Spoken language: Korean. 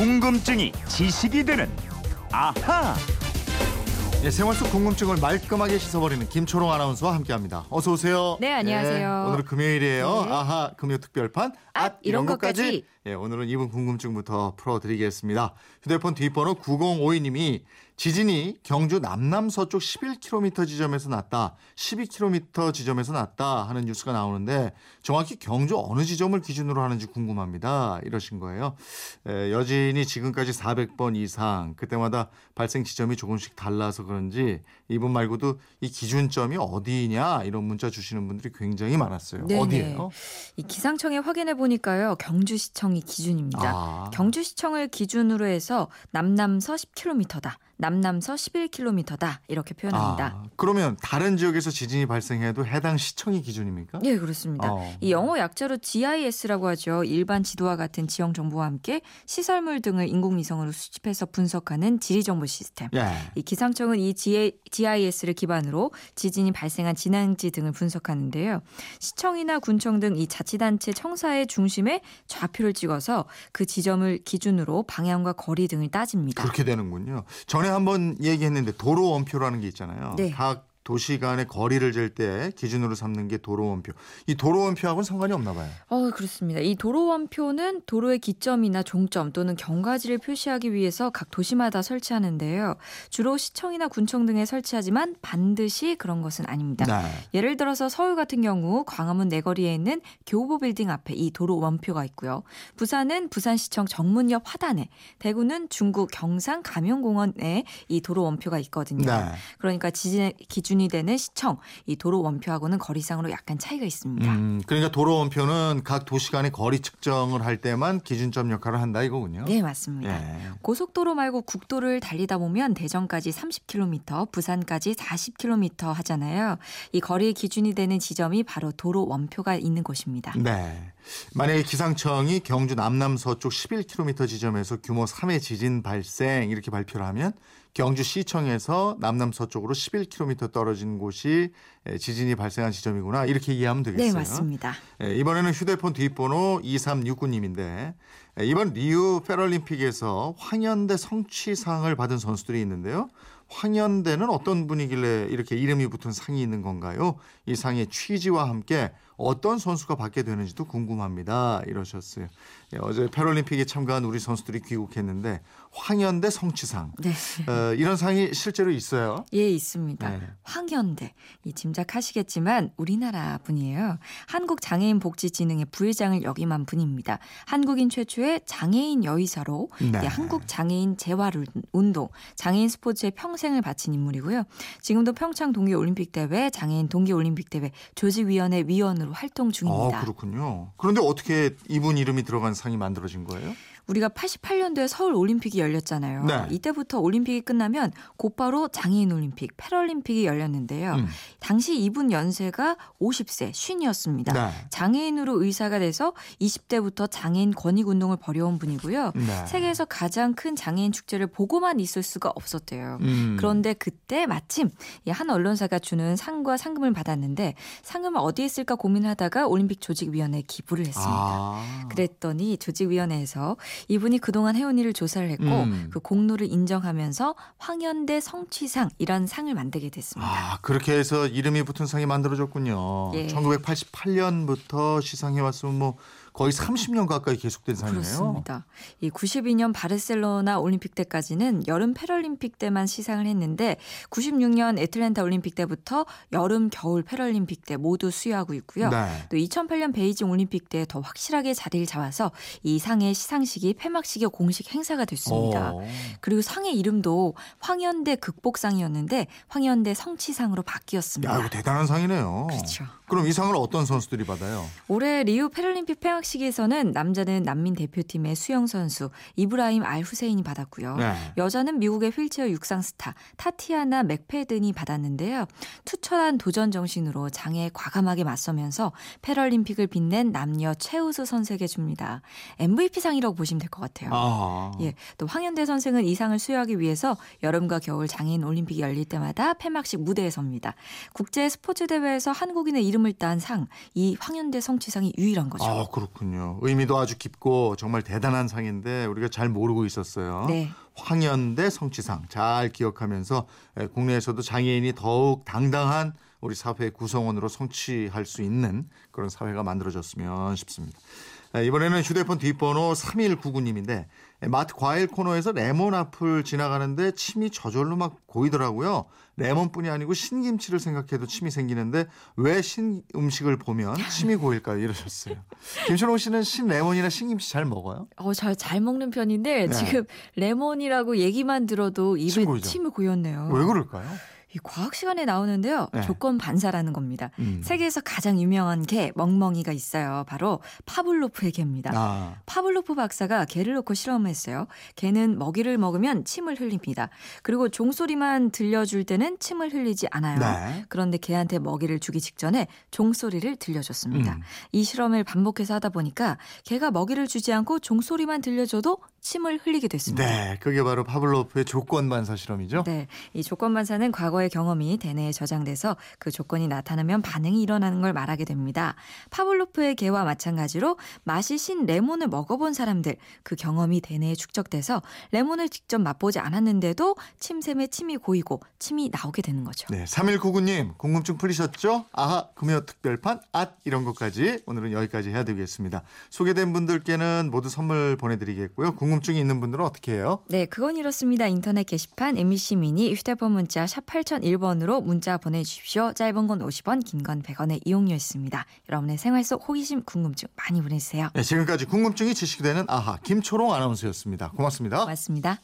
궁금증이 지식이 되는 아하. 예, 생활 속 궁금증을 말끔하게 씻어버리는 김초롱 아나운서와 함께합니다. 어서 오세요. 네, 안녕하세요. 예, 오늘은 금요일이에요. 네. 아하 금요 특별판. 앗, 이런 것까지. 예, 오늘은 이분 궁금증부터 풀어드리겠습니다. 휴대폰 뒷번호 9052님이 지진이 경주 남남서쪽 11km 지점에서 났다, 12km 지점에서 났다 하는 뉴스가 나오는데 정확히 경주 어느 지점을 기준으로 하는지 궁금합니다. 이러신 거예요. 에, 여진이 지금까지 400번 이상 그때마다 발생 지점이 조금씩 달라서 그런지 이분 말고도 이 기준점이 어디냐 이런 문자 주시는 분들이 굉장히 많았어요. 네네. 어디예요? 이 기상청에 확인해 보니까요. 경주시청 이 기준입니다. 아. 경주시청을 기준으로 해서 남남서 10km다. 남남서 11km다. 이렇게 표현합니다. 아, 그러면 다른 지역에서 지진이 발생해도 해당 시청이 기준입니까? 예, 그렇습니다. 어. 이 영어 약자로 GIS라고 하죠. 일반 지도와 같은 지형 정보와 함께 시설물 등을 인공위성으로 수집해서 분석하는 지리 정보 시스템. 예. 이 기상청은 이 GIS를 기반으로 지진이 발생한 진앙지 등을 분석하는데요. 시청이나 군청 등 이 자치단체 청사의 중심에 좌표를 찍어서 그 지점을 기준으로 방향과 거리 등을 따집니다. 그렇게 되는군요. 전에 한번 얘기했는데 도로 원표라는 게 있잖아요. 네. 각 도시 간의 거리를 잴 때 기준으로 삼는 게 도로 원표. 이 도로 원표하고는 상관이 없나 봐요. 어, 그렇습니다. 이 도로원표는 도로의 기점이나 종점 또는 경과지를 표시하기 위해서 각 도시마다 설치하는데요. 주로 시청이나 군청 등에 설치하지만 반드시 그런 것은 아닙니다. 네. 예를 들어서 서울 같은 경우 광화문 내거리에 있는 교보 빌딩 앞에 이 도로 원표가 있고요. 부산은 부산시청 정문옆 화단에, 대구는 중구 경상 가명공원에 이 도로 원표가 있거든요. 네. 그러니까 지진 기준 이 되는 시청, 이 도로 원표하고는 거리상으로 약간 차이가 있습니다. 음, 그러니까 도로 원표는 각 도시 간의 거리 측정을 할 때만 기준점 역할을 한다 이거군요. 네, 맞습니다. 예. 고속도로 말고 국도를 달리다 보면 대전까지 30km, 부산까지 40km 하잖아요. 이 거리 기준이 되는 지점이 바로 도로 원표가 있는 곳입니다. 네. 만약에 기상청이 경주 남남서쪽 11km 지점에서 규모 3의 지진 발생 이렇게 발표를 하면 경주 시청에서 남남서쪽으로 11km 떨어진 곳이 에, 지진이 발생한 지점이구나 이렇게 이해하면 되겠어요. 네, 맞습니다. 예, 이번에는 휴대폰 뒷번호 2369님인데 예, 이번 리우 패럴림픽에서 황현대 성취상을 받은 선수들이 있는데요. 황현대는 어떤 분이길래 이렇게 이름이 붙은 상이 있는 건가요? 이 상의 취지와 함께 어떤 선수가 받게 되는지도 궁금합니다. 이러셨어요. 예, 어제 패럴림픽에 참가한 우리 선수들이 귀국했는데 황현대 성취상 네. 어, 이런 상이 실제로 있어요. 예, 있습니다. 네. 황현대. 이 짐작하시겠지만 우리나라 분이에요. 한국 장애인 복지진흥회 부회장을 역임한 분입니다. 한국인 최초의 장애인 여의사로 네. 이 한국 장애인 재활 운동, 장애인 스포츠에 평생을 바친 인물이고요. 지금도 평창 동계 올림픽 대회, 장애인 동계 올림픽 대회 조직위원회 위원으로 활동 중입니다. 아, 그렇군요. 그런데 어떻게 이분 이름이 들어간 상이 만들어진 거예요? 우리가 88년도에 서울 올림픽이 열렸잖아요. 네. 이때부터 올림픽이 끝나면 곧바로 장애인 올림픽, 패럴림픽이 열렸는데요. 음. 당시 이분 연세가 50세, 쉰이었습니다. 네. 장애인으로 의사가 돼서 20대부터 장애인 권익 운동을 벌여온 분이고요. 네. 세계에서 가장 큰 장애인 축제를 보고만 있을 수가 없었대요. 음. 그런데 그때 마침 이한 언론사가 주는 상과 상금을 받았는데 상금을 어디에 쓸까 고민하다가 올림픽 조직위원회에 기부를 했습니다. 아. 그랬더니 조직위원회에서 이분이 그동안 해온 일을 조사를 했고 음. 그 공로를 인정하면서 황현대 성취상이라는 상을 만들게 됐습니다. 아, 그렇게 해서 이름이 붙은 상이 만들어졌군요. 예. 1988년부터 시상해 왔으면 뭐 거의 30년 가까이 계속된 상이네요. 그렇습니다. 이 92년 바르셀로나 올림픽 때까지는 여름 패럴림픽 때만 시상을 했는데 96년 애틀랜타 올림픽 때부터 여름 겨울 패럴림픽 때 모두 수여하고 있고요. 네. 또 2008년 베이징 올림픽 때 더 확실하게 자리를 잡아서 이 상의 시상식이 폐막식의 공식 행사가 됐습니다. 어. 그리고 상의 이름도 황연대 극복상이었는데 황연대 성취상으로 바뀌었습니다. 야, 이거 대단한 상이네요. 그렇죠. 그럼 이 상을 어떤 선수들이 받아요? 올해 리우 패럴림픽 폐막식에서는 남자는 난민 대표팀의 수영 선수 이브라힘 알 후세인이 받았고요. 네. 여자는 미국의 휠체어 육상 스타 타티아나 맥페든이 받았는데요. 투철한 도전 정신으로 장애에 과감하게 맞서면서 패럴림픽을 빛낸 남녀 최우수 선수에게 줍니다. MVP상이라고 보시면 될 것 같아요. 아. 예, 또 황현대 선생은 이 상을 수여하기 위해서 여름과 겨울 장애인 올림픽이 열릴 때마다 폐막식 무대에 섭니다. 국제 스포츠 대회에서 한국인의 이름을 이름을 딴 상, 이 황현대 성취상이 유일한 거죠. 아, 그렇군요. 의미도 아주 깊고 정말 대단한 상인데 우리가 잘 모르고 있었어요. 네. 황현대 성취상 잘 기억하면서 에, 국내에서도 장애인이 더욱 당당한 우리 사회 구성원으로 성취할 수 있는 그런 사회가 만들어졌으면 싶습니다. 에, 이번에는 휴대폰 뒷번호 3199님인데 마트 과일 코너에서 레몬 앞을 지나가는데 침이 저절로 막 고이더라고요. 레몬뿐이 아니고 신김치를 생각해도 침이 생기는데 왜 신 음식을 보면 침이 고일까요? 이러셨어요. 김철홍 씨는 신 레몬이나 신김치 잘 먹어요? 어, 잘, 잘 먹는 편인데 네. 지금 레몬이라고 얘기만 들어도 입에? 침이 고였네요. 왜 그럴까요? 이 과학 시간에 나오는데요. 네. 조건 반사라는 겁니다. 음. 세계에서 가장 유명한 개 멍멍이가 있어요. 바로 파블로프의 개입니다. 아, 파블로프 박사가 개를 놓고 실험했어요. 개는 먹이를 먹으면 침을 흘립니다. 그리고 종소리만 들려줄 때는 침을 흘리지 않아요. 네. 그런데 개한테 먹이를 주기 직전에 종소리를 들려줬습니다. 음. 이 실험을 반복해서 하다 보니까 개가 먹이를 주지 않고 종소리만 들려줘도 침을 흘리게 됐습니다. 네, 그게 바로 파블로프의 조건 반사 실험이죠. 네, 이 조건 반사는 과거 의 경험이 대뇌에 저장돼서 그 조건이 나타나면 반응이 일어나는 걸 말하게 됩니다. 파블로프의 개와 마찬가지로 맛이 신 레몬을 먹어본 사람들 그 경험이 대뇌에 축적돼서 레몬을 직접 맛보지 않았는데도 침샘에 침이 고이고 침이 나오게 되는 거죠. 네, 3199님 궁금증 풀리셨죠? 아하, 금요 특별판 앗 이런 것까지 오늘은 여기까지 해야 되겠습니다. 소개된 분들께는 모두 선물 보내드리겠고요. 궁금증이 있는 분들은 어떻게 해요? 네, 그건 이렇습니다. 인터넷 게시판 MBC 미니 휴대폰 문자 샵 8001번으로 문자 보내주십시오. 짧은 건 50원, 긴 건 100원의 이용료 있습니다. 여러분의 생활 속 호기심, 궁금증 많이 보내주세요. 네, 지금까지 궁금증이 지식되는 아하 김초롱 아나운서였습니다. 고맙습니다. 고맙습니다.